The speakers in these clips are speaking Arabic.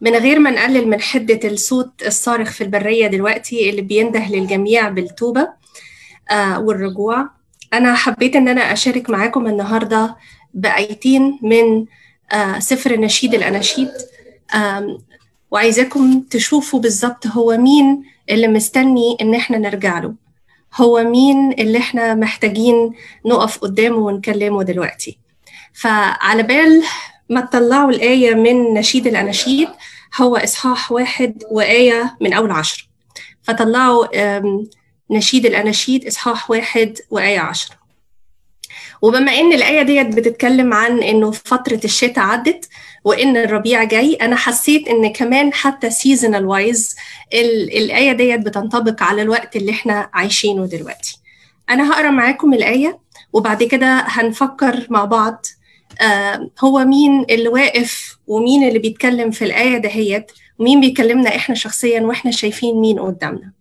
من غير ما نقلل من حدة الصوت الصارخ في البرية دلوقتي اللي بينده للجميع بالتوبة آه والرجوع. أنا حبيت إن أنا أشارك معاكم النهاردة بآيتين من آه سفر نشيد الأناشيد. وعايزاكم تشوفوا بالظبط هو مين اللي مستني إن إحنا نرجع له. هو مين اللي إحنا محتاجين نقف قدامه ونكلمه دلوقتي. فعلى بال ما تطلعوا الآية من نشيد الأناشيد هو إصحاح واحد وآية من أول عشر. فطلعوا نشيد الأناشيد إصحاح واحد وآية عشر. وبما إن الآية ديت بتتكلم عن إنه فترة الشتاء عدت وإن الربيع جاي أنا حسيت إن كمان حتى seasonal وايز الآية ديت بتنطبق على الوقت اللي إحنا عايشينه دلوقتي. أنا هقرأ معاكم الآية وبعد كده هنفكر مع بعض هو مين اللي واقف ومين اللي بيتكلم في الآية دهيت؟ ومين بيكلمنا إحنا شخصيا وإحنا شايفين مين قدامنا؟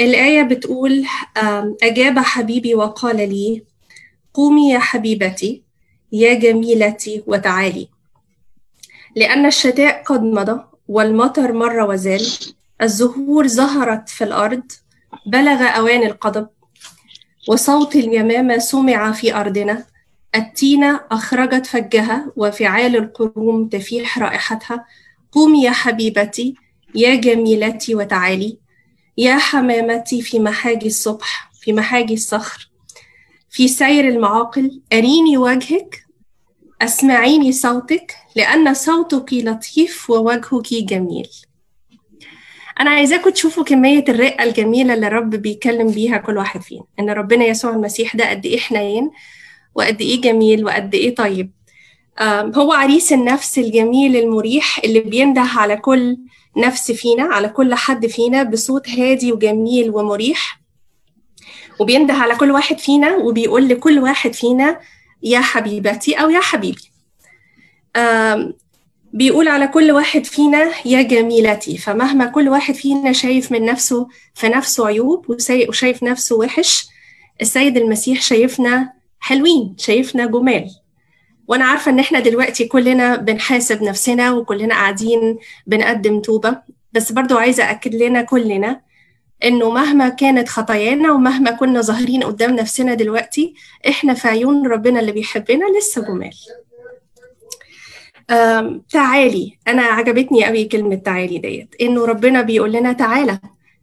الآية بتقول آه أجاب حبيبي وقال لي قومي يا حبيبتي يا جميلتي وتعالي. لأن الشتاء قد مضى والمطر مر وزال الزهور ظهرت في الأرض بلغ أوان القضب وصوت اليمامة سمع في أرضنا التينة أخرجت فجها وفعال القروم تفيح رائحتها. قومي يا حبيبتي يا جميلتي وتعالي. يا حمامتي في محاجي الصبح في محاجي الصخر. في سير المعاقل أريني وجهك أسمعيني صوتك لأن صوتك لطيف ووجهك جميل. أنا عايزاكم تشوفوا كمية الرقة الجميلة اللي الرب بيكلم بيها كل واحد فينا. إن ربنا يسوع المسيح ده قد إيه حنين وقد إيه جميل وقد إيه طيب. هو عريس النفس الجميل المريح اللي بينده على كل نفس فينا على كل حد فينا بصوت هادي وجميل ومريح. وبينده على كل واحد فينا وبيقول لكل واحد فينا يا حبيبتي أو يا حبيبي. بيقول على كل واحد فينا يا جميلتي. فمهما كل واحد فينا شايف من نفسه في نفسه عيوب وشايف نفسه وحش السيد المسيح شايفنا حلوين شايفنا جمال. وأنا عارفة إن إحنا دلوقتي كلنا بنحاسب نفسنا وكلنا قاعدين بنقدم توبه بس برضو عايزة اكد لنا كلنا إنه مهما كانت خطايانا ومهما كنا ظاهرين قدام نفسنا دلوقتي إحنا في عيون ربنا اللي بيحبنا لسه جمال. تعالي أنا عجبتني قوي كلمة تعالي ديت إنه ربنا بيقول لنا تعالى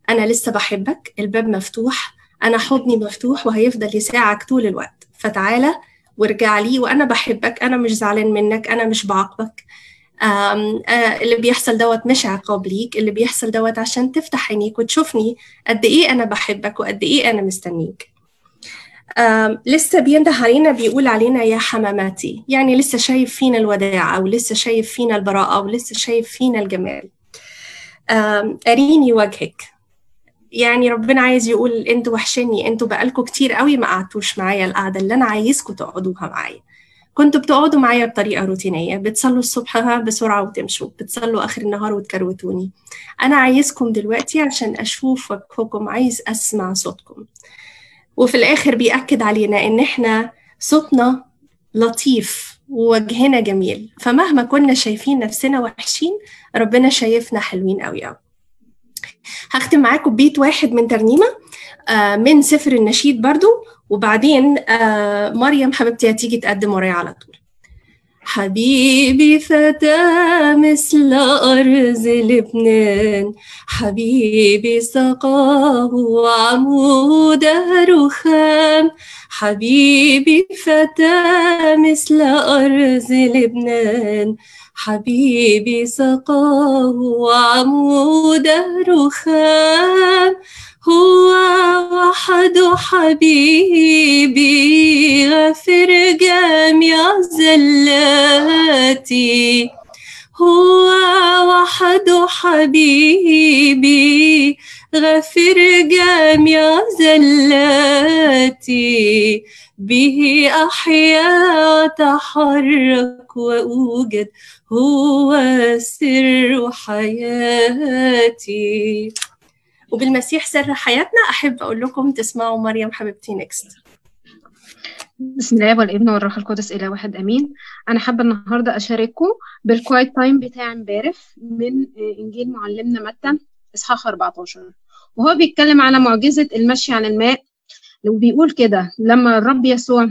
أنا لسه بحبك الباب مفتوح أنا حضني مفتوح وهيفضل يساعك طول الوقت. فتعالى وارجع لي وأنا بحبك أنا مش زعلان منك أنا مش بعاقبك. اللي بيحصل دوت مش عقاب ليك اللي بيحصل دوت عشان تفتح عينيك وتشوفني قد إيه أنا بحبك وقد إيه أنا مستنيك. لسه بينده علينا بيقول علينا يا حماماتي. يعني لسه شايف فينا الوداع أو لسه شايف فينا البراءة أو لسه شايف فينا الجمال. أريني وجهك. يعني ربنا عايز يقول أنتوا وحشني أنتوا بقالكوا كتير قوي ما قعدتوش معايا القعدة اللي أنا عايزكم تقعدوها معايا. كنتوا بتقعدوا معايا بطريقة روتينية بتصلوا الصبح بسرعة وتمشوا بتصلوا آخر النهار وتكروتوني. أنا عايزكم دلوقتي عشان أشوف وجهكم عايز أسمع صوتكم. وفي الآخر بيأكد علينا إن إحنا صوتنا لطيف ووجهنا جميل. فمهما كنا شايفين نفسنا وحشين ربنا شايفنا حلوين قوي قوي هختم معاكم بيت واحد من ترنيمة آه من سفر النشيد برضو وبعدين آه مريم حبيبتي هتيجي تقدم ورايا على طول. حبيبي فتى مثل أرز لبنان. حبيبي سقاه عمود رخام. حبيبي فتى مثل أرز لبنان. حبيبي سقاه عمود رخام. هو وحد حبيبي. غفر جميع زلاتي هو وحد حبيبي. غفر جميع زلاتي به أحيا أتحرك وأوجد. هو سر حياتي. وبالمسيح سر حياتنا أحب أقول لكم تسمعوا مريم حبيبتي next بسم الله والابن والروح القدس إلى واحد أمين. أنا حابة النهاردة أشارككم بال quiet time بتاع امبارح من إنجيل معلمنا متى؟ إصحاح 14 وهو بيتكلم على معجزة المشي على الماء وبيقول كده لما الرب يسوع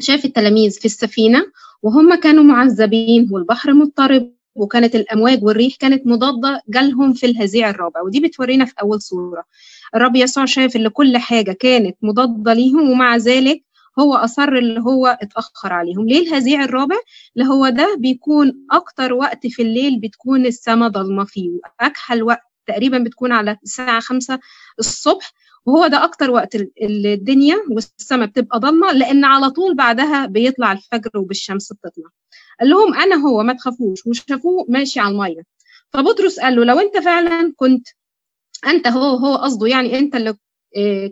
شاف التلاميذ في السفينة وهم كانوا معذبين والبحر مضطرب وكانت الأمواج والريح كانت مضادة جالهم في الهزيع الرابع ودي بتورينا في أول صورة. الرب يسوع شاف إن كل حاجة كانت مضادة ليهم ومع ذلك هو أصر اللي هو اتأخر عليهم. ليه الهزيع الرابع؟ اللي هو ده بيكون أكتر وقت في الليل بتكون السماء ضلمة فيه وأكحل وقت تقريبا بتكون على الساعة خمسة الصبح وهو ده أكتر وقت الدنيا والسماء بتبقى ضلمة لأن على طول بعدها بيطلع الفجر وبالشمس بتطلع. قال لهم أنا هو ما تخافوش. وشافوه ماشي على المية. فبطرس قال له لو أنت فعلا كنت أنت هو هو قصده يعني أنت اللي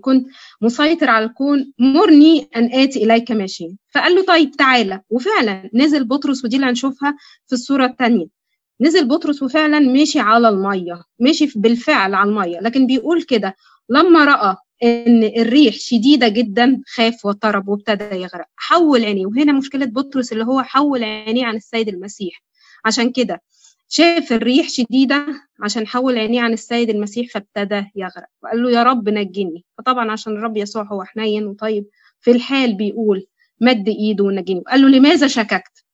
كنت مسيطر على الكون مرني أن آتي إليك ماشي فقال له طيب تعالى وفعلا نزل بطرس ودي اللي هنشوفها في الصورة الثانية نزل بطرس وفعلا مشي على المية مشي بالفعل على المية. لكن بيقول كده لما رأى إن الريح شديدة جدا خاف واضطرب وابتدى يغرق. حول عينيه. وهنا مشكلة بطرس اللي هو حول عينيه عن السيد المسيح. عشان كده شاف الريح شديدة عشان حول عينيه عن السيد المسيح فابتدى يغرق. وقال له يا رب نجني. فطبعا عشان الرب يسوع هو حنين وطيب في الحال بيقول مد إيده ونجني. وقال له لماذا شككت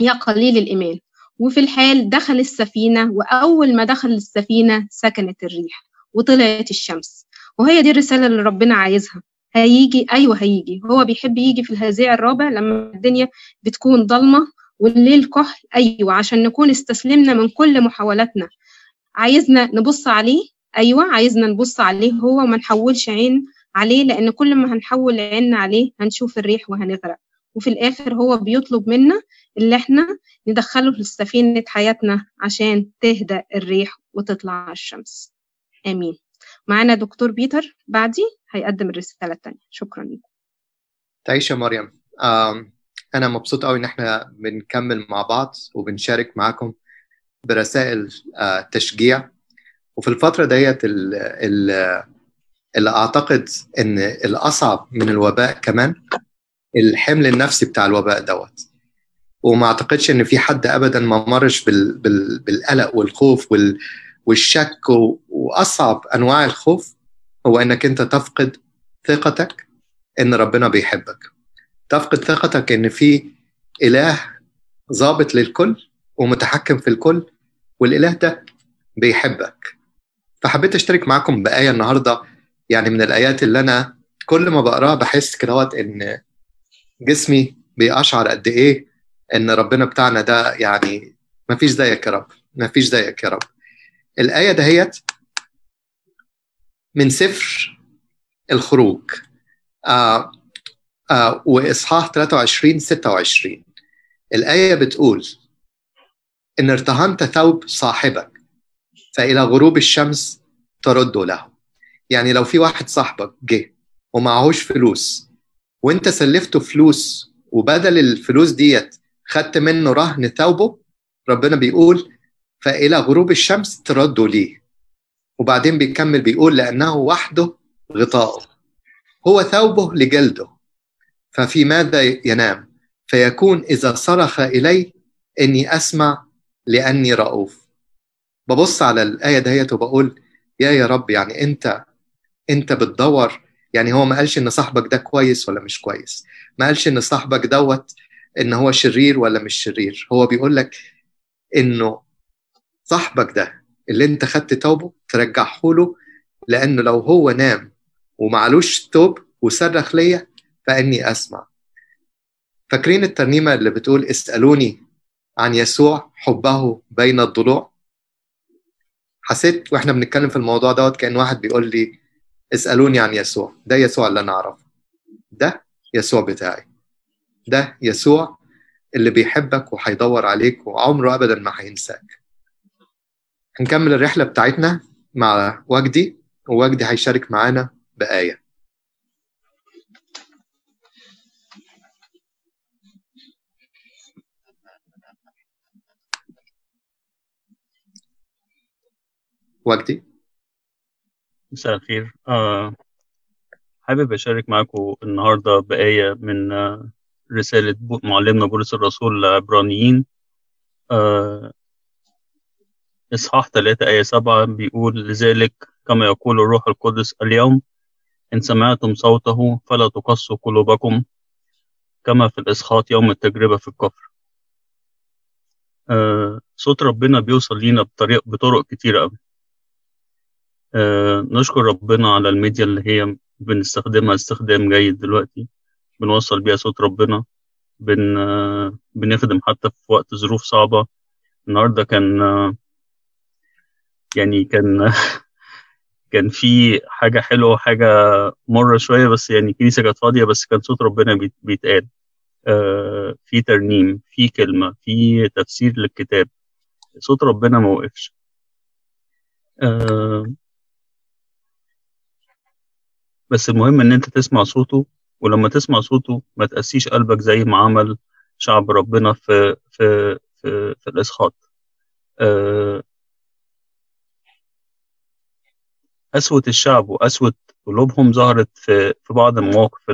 يا قليل الايمان وفي الحال دخل السفينة وأول ما دخل السفينة سكنت الريح وطلعت الشمس. وهي دي الرسالة اللي ربنا عايزها. هيجي أيوة هيجي. هو بيحب يجي في الهزيع الرابع لما الدنيا بتكون ضلمة والليل كحل. أيوة عشان نكون استسلمنا من كل محاولاتنا. عايزنا نبص عليه؟ أيوة عايزنا نبص عليه هو وما نحولش عين عليه لأن كل ما هنحول عيننا عليه هنشوف الريح وهنغرق. وفي الآخر هو بيطلب منا اللي إحنا ندخله في سفينة حياتنا عشان تهدأ الريح وتطلع الشمس. آمين. معانا دكتور بيتر بعدي هيقدم الرسالة الثانية شكرا لكم تعيش يا مريم. أنا مبسوط قوي إن إحنا بنكمل مع بعض وبنشارك معاكم برسائل تشجيع. وفي الفترة ديت اللي أعتقد إن الأصعب من الوباء كمان الحمل النفسي بتاع الوباء دوت. وما أعتقدش إن في حد أبدا ما مرش بال... بال... بالقلق والخوف وال... والشك وأصعب أنواع الخوف هو إنك أنت تفقد ثقتك إن ربنا بيحبك. تفقد ثقتك إن في إله ضابط للكل ومتحكم في الكل والإله ده بيحبك. فحبيت أشترك معاكم بآية النهارده يعني من الآيات اللي أنا كل ما بقراها بحس كده إن جسمي بيقشعر قد إيه إن ربنا بتاعنا ده يعني ما فيش زيك يا رب ما فيش زيك يا رب. الآية دهيت من سفر الخروج. آه آه وإصحاح 23 26 الآية بتقول إن ارتهنت ثوب صاحبك فإلى غروب الشمس ترد له. يعني لو في واحد صاحبك جه ومعهوش فلوس وأنت سلفته فلوس وبدل الفلوس ديت خدت منه رهن ثوبه ربنا بيقول فإلى غروب الشمس تردوا ليه وبعدين بيكمل بيقول لأنه وحده غطاؤه. هو ثوبه لجلده. ففي ماذا ينام؟ فيكون إذا صرخ إلي إني أسمع لأني رؤوف. ببص على الآية دهيت وبقول يا يا رب يعني أنت أنت بتدور. يعني هو ما قالش إن صاحبك ده كويس ولا مش كويس. ما قالش إن صاحبك دوت إن هو شرير ولا مش شرير. هو بيقول لك إنه صاحبك ده اللي انت خدت توبه ترجعه له لأنه لو هو نام ومعلوش توب وصرخ ليا فإني أسمع. فاكرين الترنيمة اللي بتقول اسألوني عن يسوع حبه بين الضلوع؟ حسيت وإحنا بنتكلم في الموضوع دوت كأن واحد بيقول لي اسألوني عن يسوع. ده يسوع اللي أنا أعرفه. ده يسوع بتاعي. ده يسوع اللي بيحبك وهيدور عليك وعمره ابدا ما هينساك. هنكمل الرحلة بتاعتنا مع وجدي ووجدي هيشارك معانا بآية. وجدي. مساء الخير. آه حابب أشارك معاكم النهاردة بآية من رسالة معلمنا بولس الرسول لعبرانيين. إصحاح 3 آية 7 بيقول لذلك كما يقول الروح القدس اليوم إن سمعتم صوته فلا تقصوا قلوبكم كما في الإسخاط يوم التجربة في الكفر. آه صوت ربنا بيوصل لينا بطريق بطرق كتيرة أوي. آه نشكر ربنا على الميديا اللي هي بنستخدمها استخدام جيد دلوقتي بنوصل بيها صوت ربنا بن آه بنخدم حتى في وقت ظروف صعبة. النهاردة كان آه يعني كان كان في حاجة حلوة وحاجة مرة شوية بس يعني الكنيسة كانت فاضية بس كان صوت ربنا بيتقال. آه في ترنيم في كلمة في تفسير للكتاب. صوت ربنا ما وقفش. آه بس المهم إن أنت تسمع صوته ولما تسمع صوته ما تقسيش قلبك زي ما عمل شعب ربنا في في في, في الإسخاط. آه قسوة الشعب وقسوة قلوبهم ظهرت في في بعض المواقف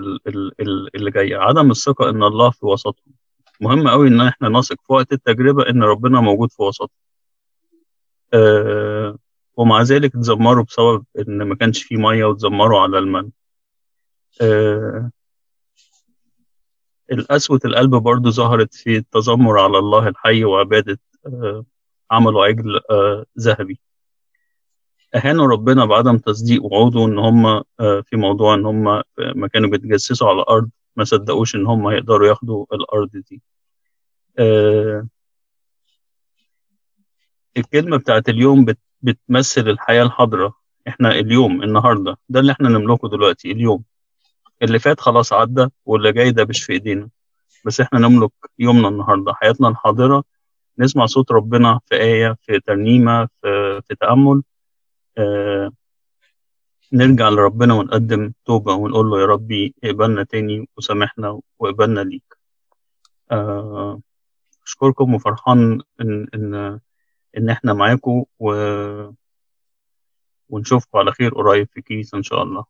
اللي جاية. عدم الثقة إن الله في وسطهم. مهم قوي إن إحنا نثق في وقت التجربة إن ربنا موجود في وسطهم. أه ومع ذلك اتذمروا بسبب إن ما كانش فيه مية واتذمروا على المن. أه القسوة القلب برضو ظهرت في التذمر على الله الحي وعبادة أه عملوا عجل ذهبي. أهانوا ربنا بعدم تصديق وعوده إن هم في موضوع إن هم ما كانوا بيتجسسوا على الأرض ما صدقوش إن هم هيقدروا ياخدوا الأرض دي. الكلمة بتاعت اليوم بت بتمثل الحياة الحاضرة. إحنا اليوم النهاردة ده اللي إحنا نملكه دلوقتي اليوم. اللي فات خلاص عدى واللي جاي ده مش في إيدينا. بس إحنا نملك يومنا النهاردة حياتنا الحاضرة. نسمع صوت ربنا في آية في ترنيمة في, في تأمل. آه نرجع لربنا ونقدم توبة ونقول له يا ربي اقبلنا تاني وسامحنا واقبلنا ليك. آه أشكركم وفرحان إن إن إن إحنا معاكم و ونشوفكم على خير قريب في كيس إن شاء الله.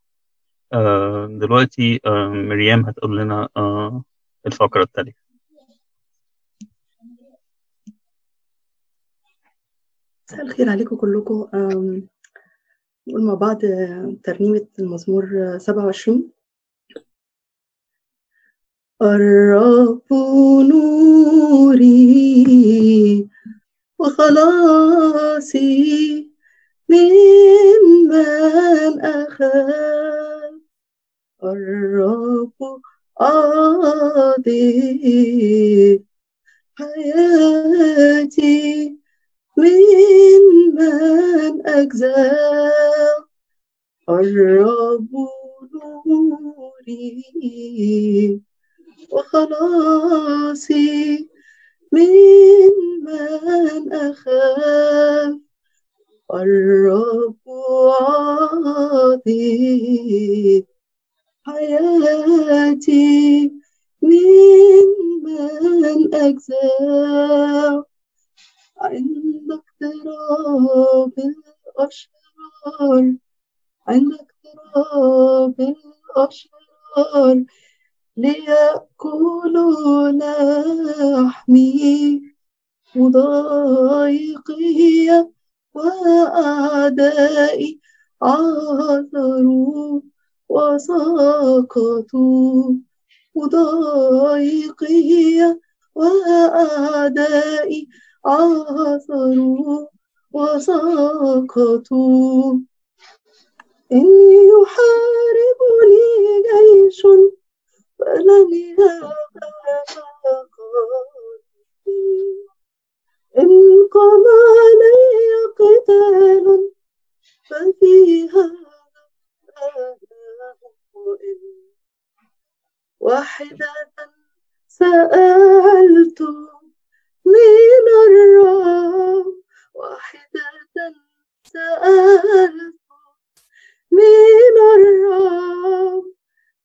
آه دلوقتي آه مريم هتقول لنا آه الفقرة التالية. مساء الخير عليكم كلكم. نقول مع بعض ترنيمة المزمور 27 الرب نوري وخلاصي ممن أخاف. الرب عاضي حياتي من من أجزاء الرب نوري وخلاصي من من أخاف الرب عاضي حياتي من من أجزاء عند اقتراب الأشرار. عند اقتراب الأشرار. ليأكلوا لحمي مضايقي وأعدائي عثروا وسقطوا مضايقي وأعدائي عثروا وسقطوا إن يحاربني جيش فلن إن قام علي قتال ففي هذا واحدة سألت من الرب. واحدة سألت من الرب.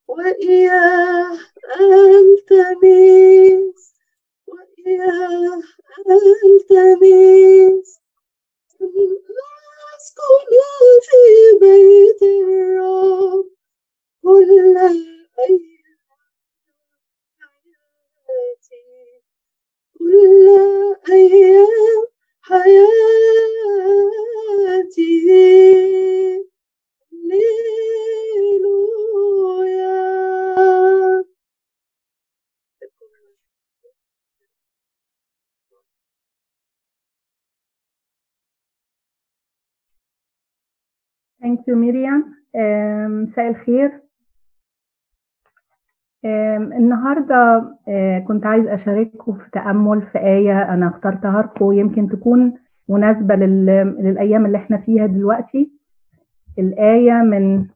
وإياه ألتمس. وإياه ألتمس. أسكن في بيت الرب. كل أيام كل أيام حياتي هللويا Thank you ميريام آم، مساء الخير آم، النهاردة كنت عايز أشارككم في تأمل في آية أنا اخترتها لكم يمكن تكون مناسبة لل- للأيام اللي إحنا فيها دلوقتي. الآية من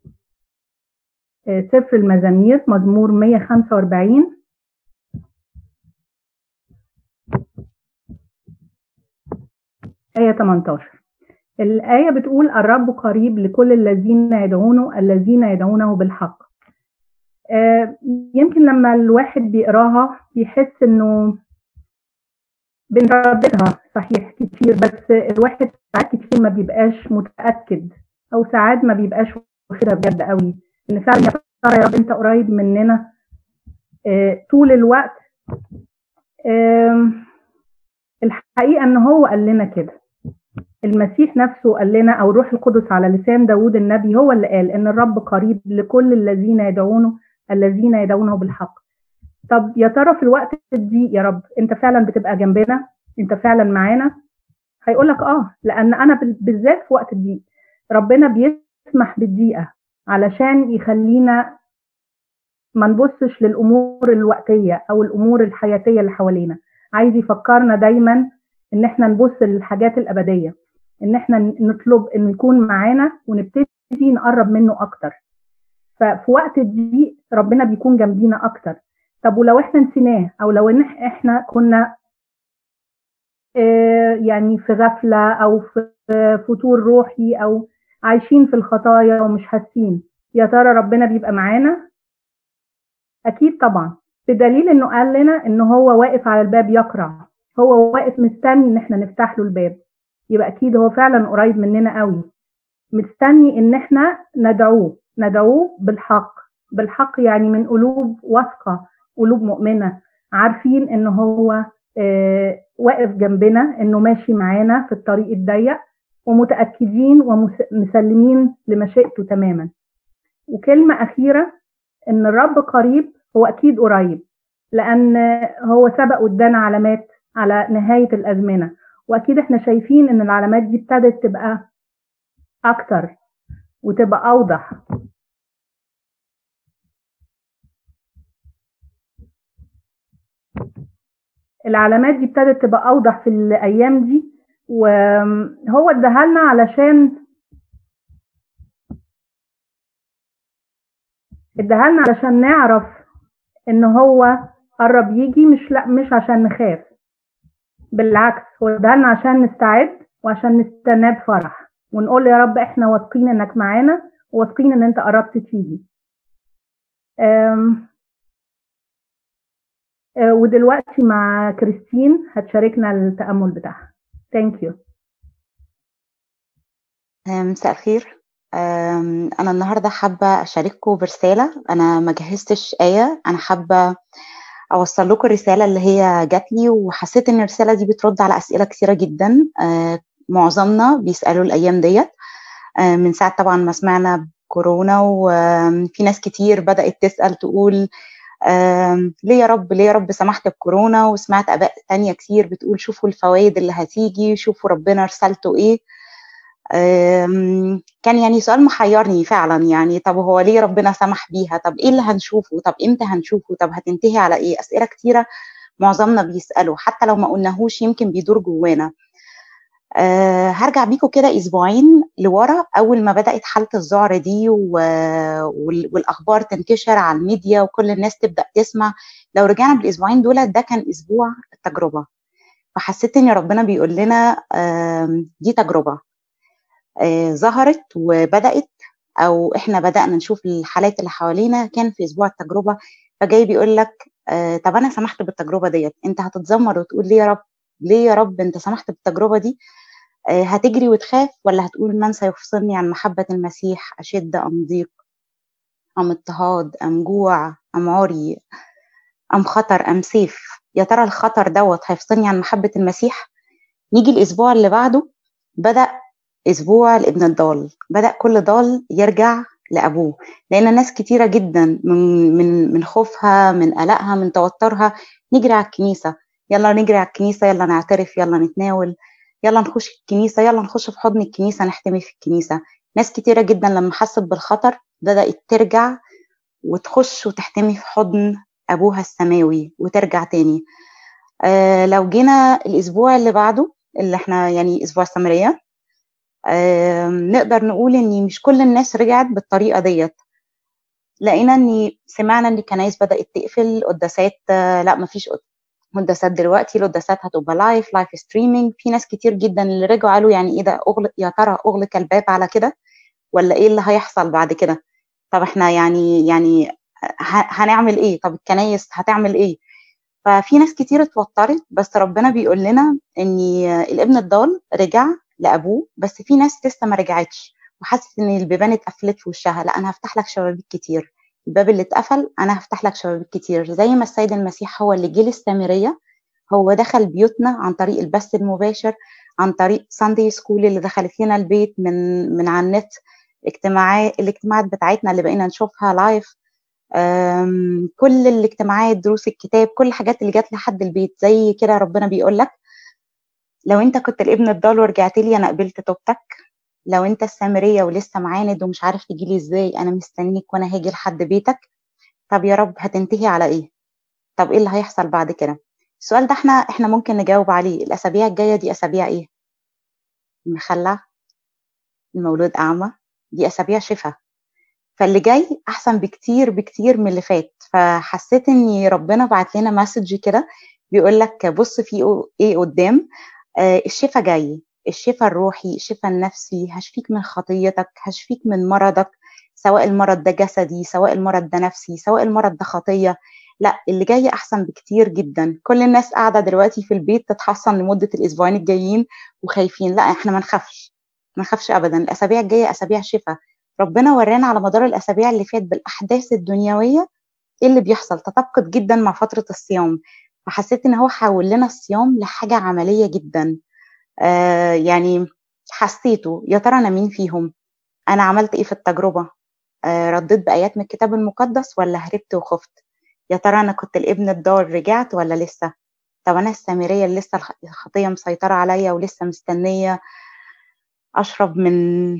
سفر المزامير مزمور 145 آية 18 الآية بتقول الرب قريب لكل الذين يدعونه الذين يدعونه بالحق. يمكن لما الواحد بيقراها بيحس إنه بنرددها صحيح كتير بس الواحد ساعات كتير ما بيبقاش متأكد أو ساعات ما بيبقاش واخدها بجد قوي. إن فعلا يا رب أنت قريب مننا آه، طول الوقت. آم، الحقيقة إن هو قال لنا كده. المسيح نفسه قال لنا أو الروح القدس على لسان داود النبي هو اللي قال إن الرب قريب لكل الذين يدعونه الذين يدعونه بالحق. طب يا ترى في الوقت دي يا رب انت فعلا بتبقى جنبنا؟ انت فعلا معانا؟ هيقول لك آه لأن أنا بال- بالذات في وقت الضيق ربنا بيسمح بالضيقة علشان يخلينا ما نبصش للأمور الوقتية أو الأمور الحياتية اللي حوالينا. عايز يفكرنا دايما إن إحنا نبص للحاجات الأبدية إن إحنا نطلب انه يكون معانا ونبتدي نقرب منه أكتر. ففي وقت الضيق ربنا بيكون جنبينا أكتر. طب ولو إحنا نسيناه أو لو إن إحنا كنا آه، يعني في غفلة أو في فتور روحي أو عايشين في الخطايا ومش حاسين يا ترى ربنا بيبقى معانا؟ أكيد طبعا. بدليل إنه قال لنا إن هو واقف على الباب يقرع هو واقف مستني إن إحنا نفتح له الباب. يبقى أكيد هو فعلا قريب مننا قوي. مستني إن إحنا ندعوه. ندعوه بالحق. بالحق يعني من قلوب واثقة قلوب مؤمنة. عارفين إن هو آه، واقف جنبنا إنه ماشي معانا في الطريق الضيق ومتأكدين ومسلمين لمشيئته تماما. وكلمة أخيرة إن الرب قريب هو أكيد قريب لأن هو سبق وادانا علامات على نهاية الأزمنة. وأكيد إحنا شايفين إن العلامات دي ابتدت تبقى أكتر. وتبقى أوضح. العلامات دي ابتدت تبقى أوضح في الأيام دي وهو اداها لنا علشان اداها لنا علشان نعرف إن هو قرب يجي مش لأ مش عشان نخاف. بالعكس هو اداها لنا عشان نستعد وعشان نستناه بفرح. ونقول يا رب إحنا واثقين إنك معانا وواثقين إن أنت قربت تيجي. ودلوقتي مع كريستين هتشاركنا التأمل بتاعها. thank you مساء الخير. أنا النهاردة حابة أشارككم برسالة. أنا ما جهزتش آية. أنا حابة أوصل لكم الرسالة اللي هي جات لي وحسيت إن الرسالة دي بترد على أسئلة كثيرة جدا. أه، معظمنا بيسألوا الأيام ديت. أه، من ساعة طبعا ما سمعنا كورونا وفي ناس كتير بدأت تسأل تقول آم، ليه يا رب ليه يا رب سمحت بكورونا؟ وسمعت آباء تانية كتير بتقول شوفوا الفوائد اللي هتيجي شوفوا ربنا رسالته آم، كان يعني سؤال محيرني فعلا يعني طب هو ليه ربنا سمح بيها؟ طب إيه اللي هنشوفه؟ طب إمتى هنشوفه؟ طب هتنتهي على إيه؟ أسئلة كتيرة معظمنا بيسألوا حتى لو ما قلناهوش يمكن بيدور جوانا. أه هرجع بيكم كده أسبوعين لورا. أول ما بدأت حالة الذعر دي والأخبار تنتشر على الميديا وكل الناس تبدأ تسمع لو رجعنا بالأسبوعين دول ده كان أسبوع التجربه فحسيت إن ربنا بيقول لنا آم، دي تجربة. آه، ظهرت وبدأت أو إحنا بدأنا نشوف الحالات اللي حوالينا. كان في أسبوع التجربة فجاي بيقول لك آه، طب أنا سمحت بالتجربة ديت أنت هتتذمر وتقول ليه يا رب؟ ليه يا رب أنت سمحت بالتجربة دي؟ هتجري وتخاف ولا هتقول من سيفصلني عن محبة المسيح؟ أشد أم ضيق؟ أم اضطهاد؟ أم جوع؟ أم عري؟ أم خطر؟ أم سيف؟ يا ترى الخطر دوت هيفصلني عن محبة المسيح؟ نيجي الأسبوع اللي بعده بدأ أسبوع الابن الضال. بدأ كل ضال يرجع لأبوه. لأن ناس كتيرة جدا من من من خوفها من قلقها من توترها نجري على الكنيسة. يلا نجري على الكنيسة يلا نعترف يلا نتناول. يلا نخش الكنيسة يلا نخش في حضن الكنيسة نحتمي في الكنيسة. ناس كتيرة جدا لما حست بالخطر بدأت ترجع وتخش وتحتمي في حضن أبوها السماوي وترجع تاني. آه لو جينا الأسبوع اللي بعده اللي إحنا يعني أسبوع السامرية آه نقدر نقول إن مش كل الناس رجعت بالطريقة ديت. لقينا إن سمعنا إن الكنايس بدأت تقفل قداسات آه لا مفيش قداسات دلوقتي القداسات هتبقى live live streaming في ناس كتير جدا اللي رجعوا قالوا يعني إيه ده اغلق يا ترى اغلق الباب على كده ولا إيه اللي هيحصل بعد كده؟ طب إحنا يعني يعني هنعمل إيه؟ طب الكنايس هتعمل إيه؟ ففي ناس كتير اتوترت بس ربنا بيقول لنا إن الابن الضال رجع لأبوه بس في ناس لسه ما رجعتش وحست إن البيبان اتقفلت في وشها. لأ أنا هفتح لك شبابيك كتير. الباب اللي اتقفل أنا هفتح لك شبابيك كتير. زي ما السيد المسيح هو اللي جه للسامرية هو دخل بيوتنا عن طريق البث المباشر عن طريق Sunday School اللي دخلت لنا البيت من من على النت. اجتماعات الاجتماعات بتاعتنا اللي بقينا نشوفها live كل الاجتماعات دروس الكتاب كل الحاجات اللي جات لحد البيت. زي كده ربنا بيقول لك لو انت كنت الابن الضال ورجعت لي أنا قبلت توبتك. لو انت السامريه ولسه معاند ومش عارف تجيلي إزاي أنا مستنيك وأنا هاجي لحد بيتك. طب يا رب هتنتهي على إيه؟ طب إيه اللي هيحصل بعد كده؟ السؤال ده إحنا إحنا ممكن نجاوب عليه. الأسابيع الجاية دي أسابيع إيه؟ المخلع المولود أعمى دي أسابيع شفاء فاللي جاي أحسن بكتير بكتير من اللي فات. فحسيت ان ربنا بعت لنا مسج كده بيقول لك بص في إيه قدام. آه الشفاء جاي. الشفاء الروحي الشفاء النفسي هشفيك من خطيتك هشفيك من مرضك سواء المرض ده جسدي سواء المرض ده نفسي سواء المرض ده خطية. لا اللي جاي أحسن بكتير جدا. كل الناس قاعدة دلوقتي في البيت تتحصن لمدة الأسبوعين الجايين وخايفين. لا إحنا ما نخافش ما نخافش ابدا. الأسابيع الجاية أسابيع شفاء. ربنا ورانا على مدار الأسابيع اللي فات بالأحداث الدنيوية إيه اللي بيحصل. تطابقت جدا مع فترة الصيام. فحسيت إن هو حول لنا الصيام لحاجة عملية جدا. آه يعني حسيته يا ترى أنا مين فيهم؟ أنا عملت إيه في التجربة؟ آه رديت بآيات من الكتاب المقدس ولا هربت وخفت؟ يا ترى أنا كنت الابن الضال رجعت ولا لسه؟ طب أنا السامرية اللي لسه الخطية مسيطرة عليا ولسه مستنية أشرب من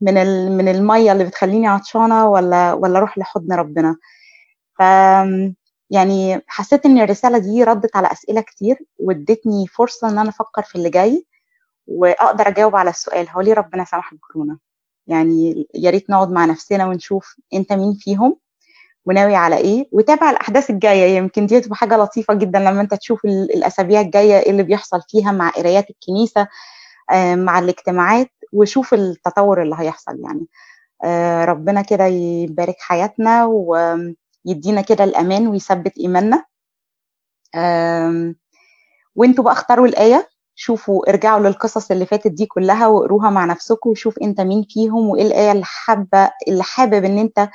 من من المية اللي بتخليني عطشانة ولا ولا أروح لحضن ربنا؟ يعني حسيت إن الرسالة دي ردت على أسئلة كتير وادتني فرصة إن أنا أفكر في اللي جاي وأقدر أجاوب على السؤال. هو ليه ربنا سمح بكورونا؟ يعني يا ريت نقعد مع نفسنا ونشوف أنت مين فيهم وناوي على إيه وتابع الأحداث الجاية. يمكن دي تبقى حاجة لطيفة جدا لما أنت تشوف الأسابيع الجاية إيه اللي بيحصل فيها مع قرايات الكنيسة مع الاجتماعات وشوف التطور اللي هيحصل يعني. ربنا كده يبارك حياتنا ويدينا كده الأمان ويثبت إيماننا وانتوا بقى اختاروا الآية شوفوا ارجعوا للقصص اللي فاتت دي كلها واقروها مع نفسكم وشوف انت مين فيهم وايه الآية اللي حابة اللي حابب ان انت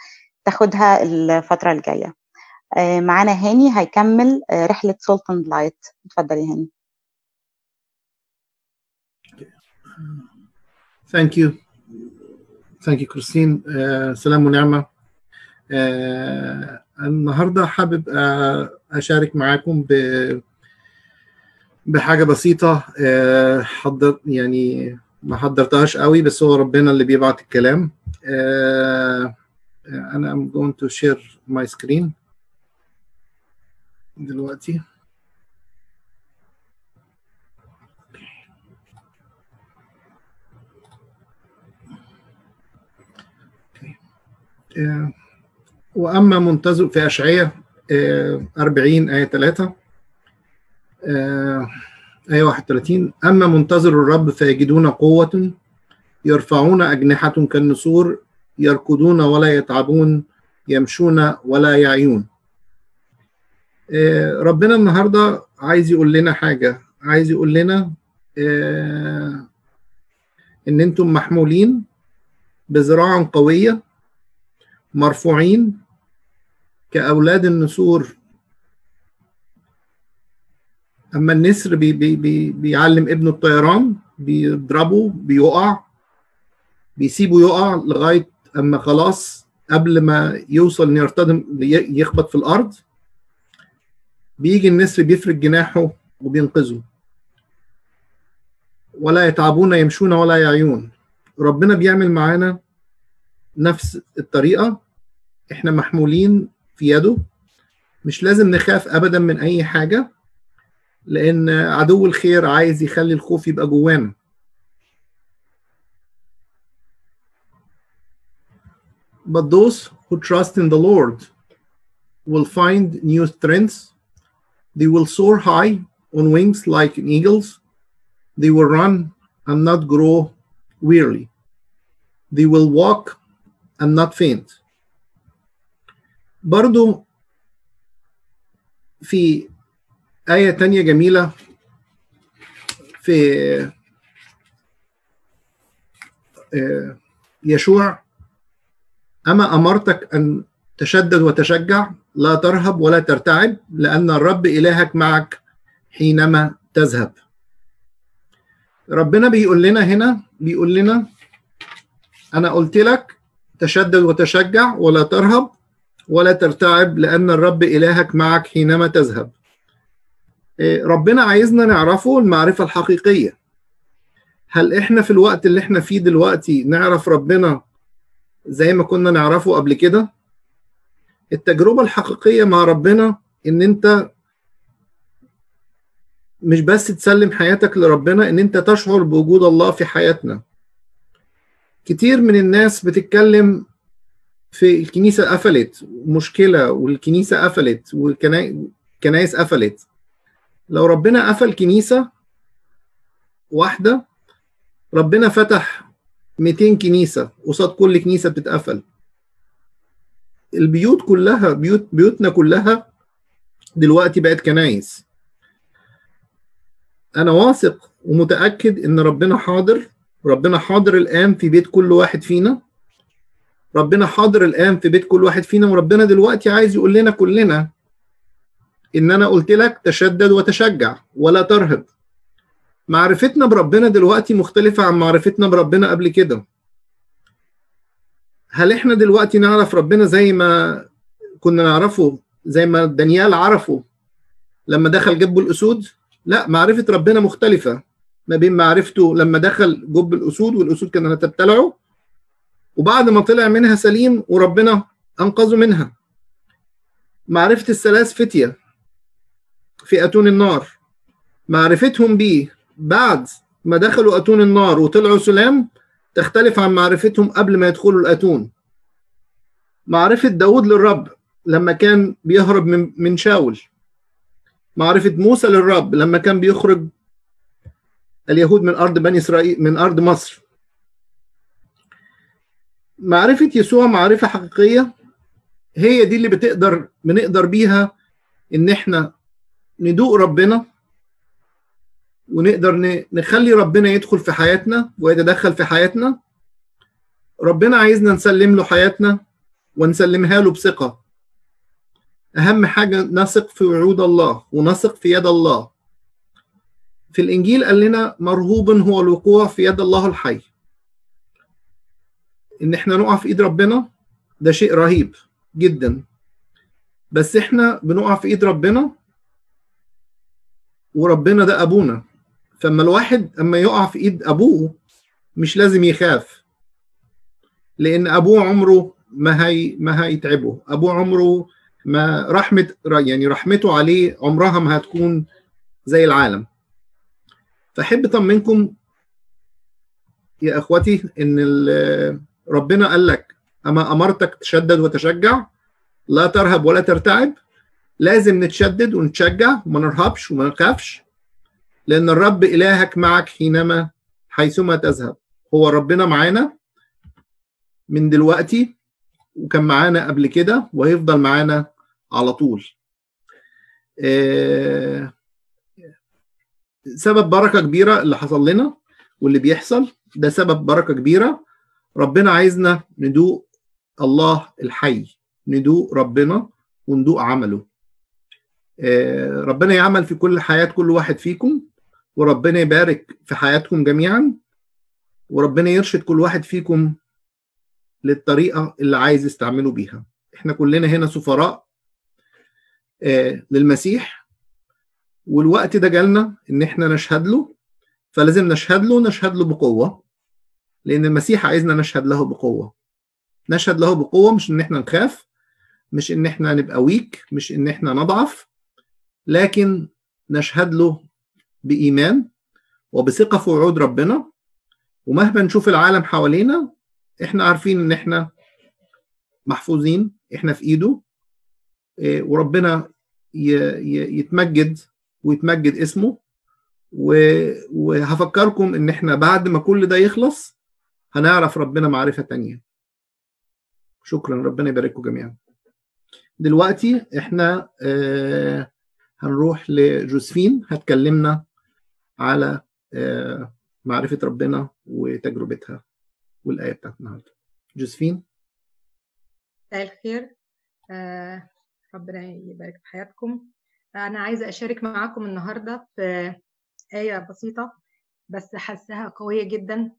تاخدها الفترة الجاية معانا هاني هيكمل رحلة Salt and Light اتفضل يا هاني Thank you. Thank you, كريستين. uh, سلام ونعمة. Uh, النهاردة حابب uh, أشارك معاكم ب بحاجة بسيطة uh, حضر يعني ما حضرتهاش قوي بس هو ربنا اللي بيبعت الكلام. أنا I'm going to share my screen دلوقتي. وأما منتظر في أشعية 40 آية 3 آية 31 أما منتظر الرب فيجدون قوة يرفعون أجنحة كالنسور يركضون ولا يتعبون يمشون ولا يعيون. ربنا النهاردة عايز يقول لنا حاجة عايز يقول لنا إن أنتم محمولين بذراع قوية مرفوعين كأولاد النسور. أما النسر بي بي بي بيعلم ابنه الطيران بيضربه بيقع بيسيبه يقع لغاية أما خلاص قبل ما يوصل إنه يرتدم يخبط في الأرض بيجي النسر بيفرد جناحه وبينقذه. ولا يتعبون يمشون ولا يعيون. ربنا بيعمل معانا نفس الطريقة. إحنا محمولين في يده مش لازم نخاف ابدا من اي حاجة لأن عدو الخير عايز يخلي الخوف يبقى جوانا But those who trust in the Lord will find new strengths. They will soar high on wings like eagles. They will run and not grow weary. They will walk and not faint. برضو في آية تانية جميلة في يشوع أما أمرتك أن تشدد وتشجع لا ترهب ولا ترتعب لأن الرب إلهك معك حينما تذهب. ربنا بيقول لنا هنا بيقول لنا أنا قلت لك تشدد وتشجع ولا ترهب ولا ترتعب لأن الرب إلهك معك حينما تذهب. ربنا عايزنا نعرفه المعرفة الحقيقية. هل إحنا في الوقت اللي إحنا فيه دلوقتي نعرف ربنا زي ما كنا نعرفه قبل كده؟ التجربة الحقيقية مع ربنا إن أنت مش بس تسلم حياتك لربنا إن أنت تشعر بوجود الله في حياتنا. كتير من الناس بتتكلم في الكنيسة قفلت مشكلة والكنيسة قفلت والكنايس قفلت. لو ربنا قفل كنيسة واحدة ربنا فتح 200 كنيسة قصاد كل كنيسة بتتقفل. البيوت كلها بيوت بيوتنا كلها دلوقتي بقت كنايس. أنا واثق ومتأكد إن ربنا حاضر ربنا حاضر الآن في بيت كل واحد فينا. ربنا حاضر الآن في بيت كل واحد فينا وربنا دلوقتي عايز يقول لنا كلنا إن أنا قلت لك تشدد وتشجع ولا ترهب معرفتنا بربنا دلوقتي مختلفة عن معرفتنا بربنا قبل كده. هل إحنا دلوقتي نعرف ربنا زي ما كنا نعرفه زي ما دانيال عرفه لما دخل جب الأسود؟ لا معرفة ربنا مختلفة ما بين معرفته لما دخل جب الأسود والأسود كانت تبتلعه وبعد ما طلع منها سليم وربنا أنقذه منها. معرفة الثلاث فتية في أتون النار. معرفتهم بيه بعد ما دخلوا أتون النار وطلعوا سلام تختلف عن معرفتهم قبل ما يدخلوا الأتون. معرفة داود للرب لما كان بيهرب من, من شاول. معرفة موسى للرب لما كان بيخرج اليهود من أرض بني إسرائيل من أرض مصر. معرفة يسوع معرفة حقيقية هي دي اللي بتقدر بنقدر بيها إن إحنا ندوق ربنا ونقدر نخلي ربنا يدخل في حياتنا ويتدخل في حياتنا. ربنا عايزنا نسلم له حياتنا ونسلمها له بثقة. أهم حاجة نثق في وعود الله ونثق في يد الله. في الإنجيل قال لنا مرهوب هو الوقوع في يد الله الحي. إن إحنا نقع في إيد ربنا ده شيء رهيب جدا. بس إحنا بنقع في إيد ربنا وربنا ده أبونا. فما الواحد أما يقع في إيد أبوه مش لازم يخاف. لأن أبوه عمره ما هي ما هيتعبه. أبوه عمره ما رحمة يعني رحمته عليه عمرها ما هتكون زي العالم. فأحب أطمنكم يا إخوتي إن ربنا قال لك أما أمرتك تشدد وتشجع لا ترهب ولا ترتعب لازم نتشدد ونتشجع وما نرهبش وما نخافش لأن الرب إلهك معك حينما حيثما تذهب. هو ربنا معانا من دلوقتي وكان معانا قبل كده وهيفضل معانا على طول. سبب بركة كبيرة اللي حصل لنا واللي بيحصل ده سبب بركة كبيرة ربنا عايزنا ندوق الله الحي ندوق ربنا وندوق عمله. آه، ربنا يعمل في كل حياة كل واحد فيكم وربنا يبارك في حياتكم جميعا وربنا يرشد كل واحد فيكم للطريقة اللي عايز يستعمله بيها. إحنا كلنا هنا سفراء آه، للمسيح والوقت ده جالنا إن إحنا نشهد له فلازم نشهد له نشهد له بقوة. لأن المسيح عايزنا نشهد له بقوة. نشهد له بقوة مش إن إحنا نخاف مش إن إحنا نبقى ويك مش إن إحنا نضعف لكن نشهد له بإيمان وبثقة في وعود ربنا. ومهما نشوف العالم حوالينا إحنا عارفين إن إحنا محفوظين إحنا في إيده إيه، وربنا يتمجد ويتمجد اسمه. وهفكركم إن إحنا بعد ما كل ده يخلص هنعرف ربنا معرفة تانية. شكرا ربنا يبارككم جميعا. دلوقتي إحنا آه هنروح لجوزفين. هتكلمنا على آه معرفة ربنا وتجربتها والآية بتاعت النهاردة. جوزفين؟ مساء الخير. آه، ربنا يبارك في حياتكم. أنا عايزة أشارك معاكم النهاردة في آية بسيطة بس حاساها قوية جدا.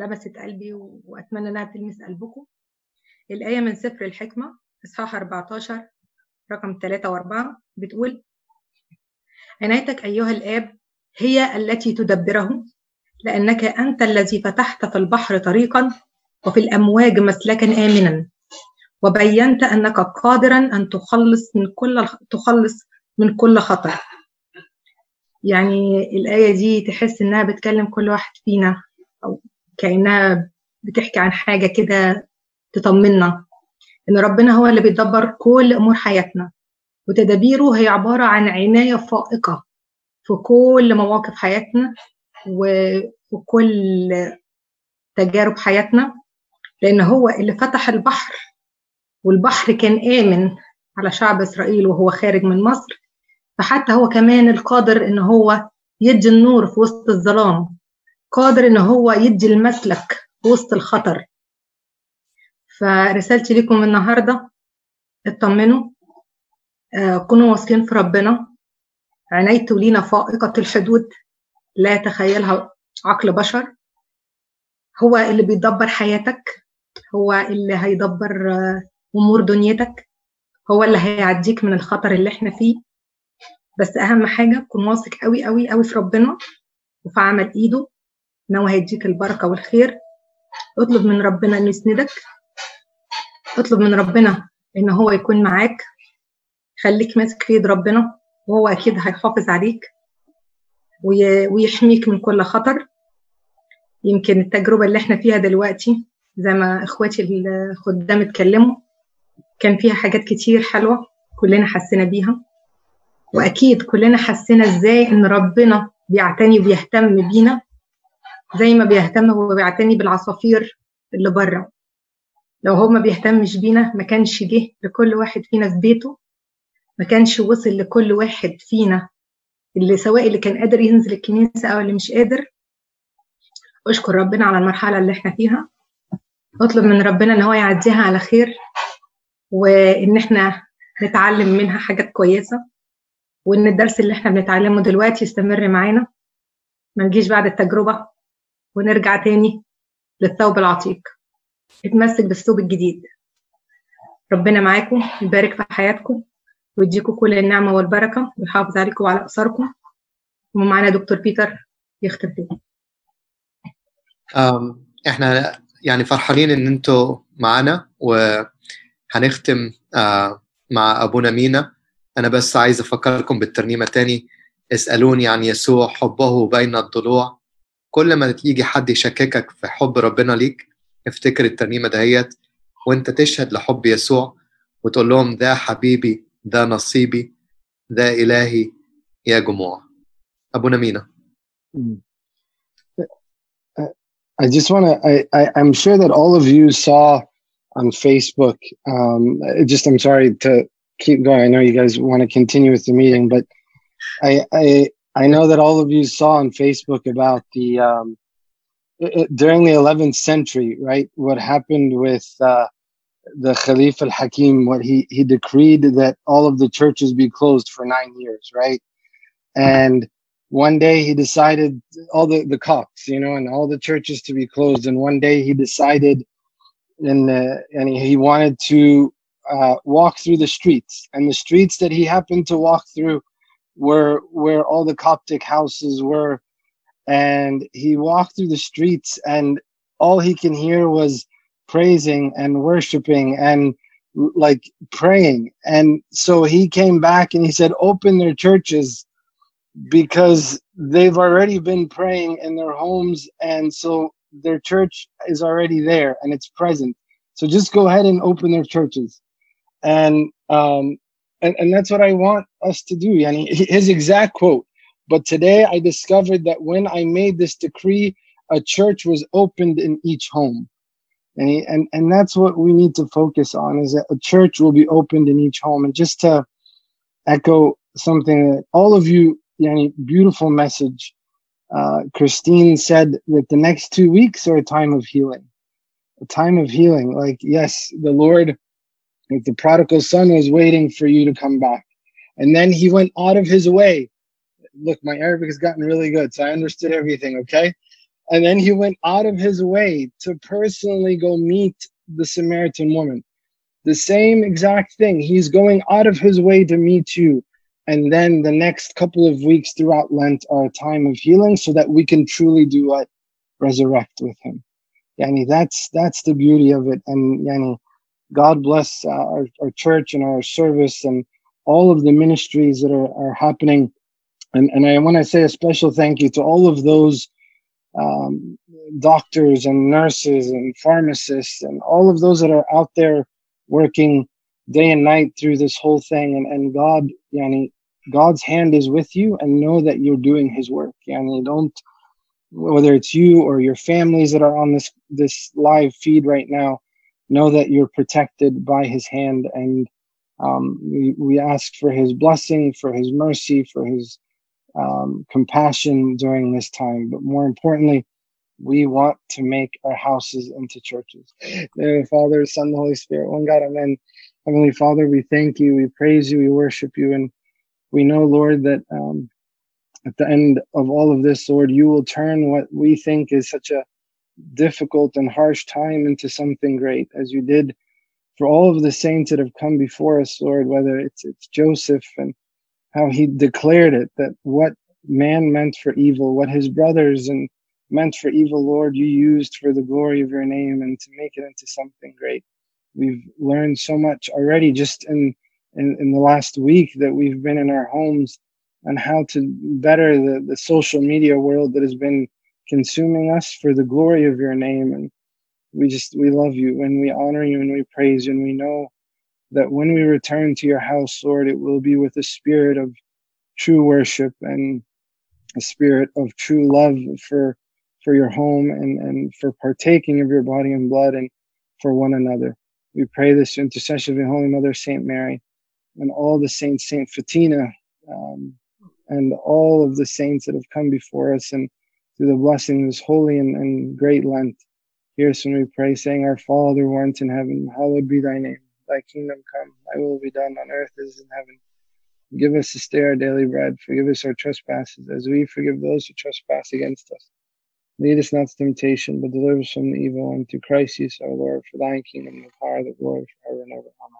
لمست قلبي وأتمنى إنها تلمس قلبكم. الآية من سفر الحكمة إصحاح 14 رقم 3 و4 بتقول عنايتك أيها الآب هي التي تدبره لأنك أنت الذي فتحت في البحر طريقا وفي الأمواج مسلكا آمنا وبينت أنك قادرا أن تخلص من كل تخلص من كل خطر يعني الآية دي تحس إنها بتكلم كل واحد فينا أو كأنها بتحكي عن حاجة كده تطمنا إن ربنا هو اللي بيدبر كل أمور حياتنا. وتدابيره هي عبارة عن عناية فائقة في كل مواقف حياتنا وفي كل تجارب حياتنا. لأن هو اللي فتح البحر والبحر كان آمن على شعب إسرائيل وهو خارج من مصر. فحتى هو كمان القادر إن هو يدي النور في وسط الظلام. قادر إن هو يدي المسلك وسط الخطر. فرسالتي لكم النهاردة اطمنوا آه، كونوا واثقين في ربنا. عنايته لينا فائقة الحدود لا يتخيلها عقل بشر. هو اللي بيدبر حياتك هو اللي هيدبر آه، أمور دنيتك. هو اللي هيعديك من الخطر اللي إحنا فيه. بس أهم حاجة كن واثق قوي قوي قوي في ربنا وفي عمل إيده. إن هو هيديك البركة والخير. اطلب من ربنا إنه يسندك. اطلب من ربنا إن هو يكون معاك. خليك ماسك في ايد ربنا وهو أكيد هيحافظ عليك وي- ويحميك من كل خطر. يمكن التجربة اللي إحنا فيها دلوقتي زي ما إخواتي الخدام اتكلموا كان فيها حاجات كتير حلوة كلنا حسينا بيها. وأكيد كلنا حسينا إزاي إن ربنا بيعتني وبيهتم بينا. زي ما بيهتم وبيعتني بالعصافير اللي بره. لو هو ما بيهتمش بينا ما كانش جه لكل واحد فينا في بيته ما كانش وصل لكل واحد فينا اللي سواء اللي كان قادر ينزل الكنيسة أو اللي مش قادر. أشكر ربنا على المرحلة اللي إحنا فيها. أطلب من ربنا إن هو يعديها على خير وإن إحنا نتعلم منها حاجات كويسة وإن الدرس اللي إحنا بنتعلمه دلوقتي يستمر معانا. ما نجيش بعد التجربة. ونرجع تاني للثوب العتيق. اتمسك بالثوب الجديد. ربنا معاكم يبارك في حياتكم ويديكم كل النعمة والبركة ويحافظ عليكم وعلى أسركم. ومعانا دكتور بيتر يختم أم، إحنا يعني فرحانين إن أنتوا معانا وهنختم مع أبونا مينا. أنا بس عايز أفكركم بالترنيمة تاني. اسألوني عن يسوع حبه بين الضلوع. كل ما يجي حد يشككك في حب ربنا ليك افتكر الترنيمه دهيت وانت تشهد لحب يسوع وتقول لهم ده حبيبي ده نصيبي ده الهي يا جموع ابونا مينا I just want to. I, I I'm sure that all of you saw on Facebook. Um, just I'm sorry to keep going. I know you guys want to continue with the meeting, but I I I know that all of you saw on Facebook about the um, it, during the 11th century, right? What happened with uh, the Khalif al Hakim, what he, he decreed that all of the churches be closed for nine years, right? And one day he decided all the, the Copts, you know, and all the churches to be closed. And one day he decided and, uh, and he wanted to uh, walk through the streets. And the streets that he happened to walk through were where all the Coptic houses were. And he walked through the streets and all he can hear was praising and worshiping and like praying. And so he came back and he said, open their churches because they've already been praying in their homes. And so their church is already there and it's present. So just go ahead and open their churches. And, um, and, and that's what I want us to do. Yani his exact quote. But today I discovered that when I made this decree, a church was opened in each home. And, and and that's what we need to focus on is that a church will be opened in each home. And just to echo something that all of you, yani, beautiful message. Uh, Christine said that the next two weeks are a time of healing, a time of healing. Like yes, the Lord, like the prodigal son, was waiting for you to come back, and then he went out of his way. Look, my Arabic has gotten really good, so I understood everything. Okay, and then he went out of his way to personally go meet the Samaritan woman. The same exact thing. He's going out of his way to meet you. And then the next couple of weeks throughout Lent are a time of healing so that we can truly do what? Resurrect with him. Yani that's that's the beauty of it. And yani, God bless uh, our, our church and our service and all of the ministries that are, are happening. And, and I want to say a special thank you to all of those um, doctors and nurses and pharmacists and all of those that are out there working day and night through this whole thing. And, and God, yani, God's hand is with you and know that you're doing his work. Yani, don't, whether it's you or your families that are on this, this live feed right now, know that you're protected by his hand. And um, we, we ask for his blessing, for his mercy, for his um, compassion during this time. But more importantly, we want to make our houses into churches. The Father, Son, the Holy Spirit, one God, Amen. Heavenly Father, we thank you, we praise you, we worship you, and we know, Lord, that um, at the end of all of this, Lord, you will turn what we think is such a difficult and harsh time into something great, as you did for all of the saints that have come before us, Lord, whether it's it's Joseph and how he declared it that what man meant for evil, what his brothers and meant for evil, Lord, you used for the glory of your name and to make it into something great. We've learned so much already just in, in, in the last week that we've been in our homes and how to better the, the social media world that has been consuming us for the glory of your name. And we just, we love you and we honor you and we praise you and we know that when we return to your house, Lord, it will be with a spirit of true worship and a spirit of true love for for your home and, and for partaking of your body and blood and for one another. We pray this intercession of the Holy Mother, Saint Mary, and all the saints, Saint Fatina, um, and all of the saints that have come before us and through the blessings, holy and, and great Lent. Hear us when we pray, saying, Our Father who art in heaven, hallowed be thy name. Thy kingdom come, thy will be done on earth as in heaven. Give us this day our daily bread. Forgive us our trespasses, as we forgive those who trespass against us. Lead us not to temptation, but deliver us from evil. And through Christ Jesus our Lord, for thine kingdom, the power, the glory, forever and ever. Amen.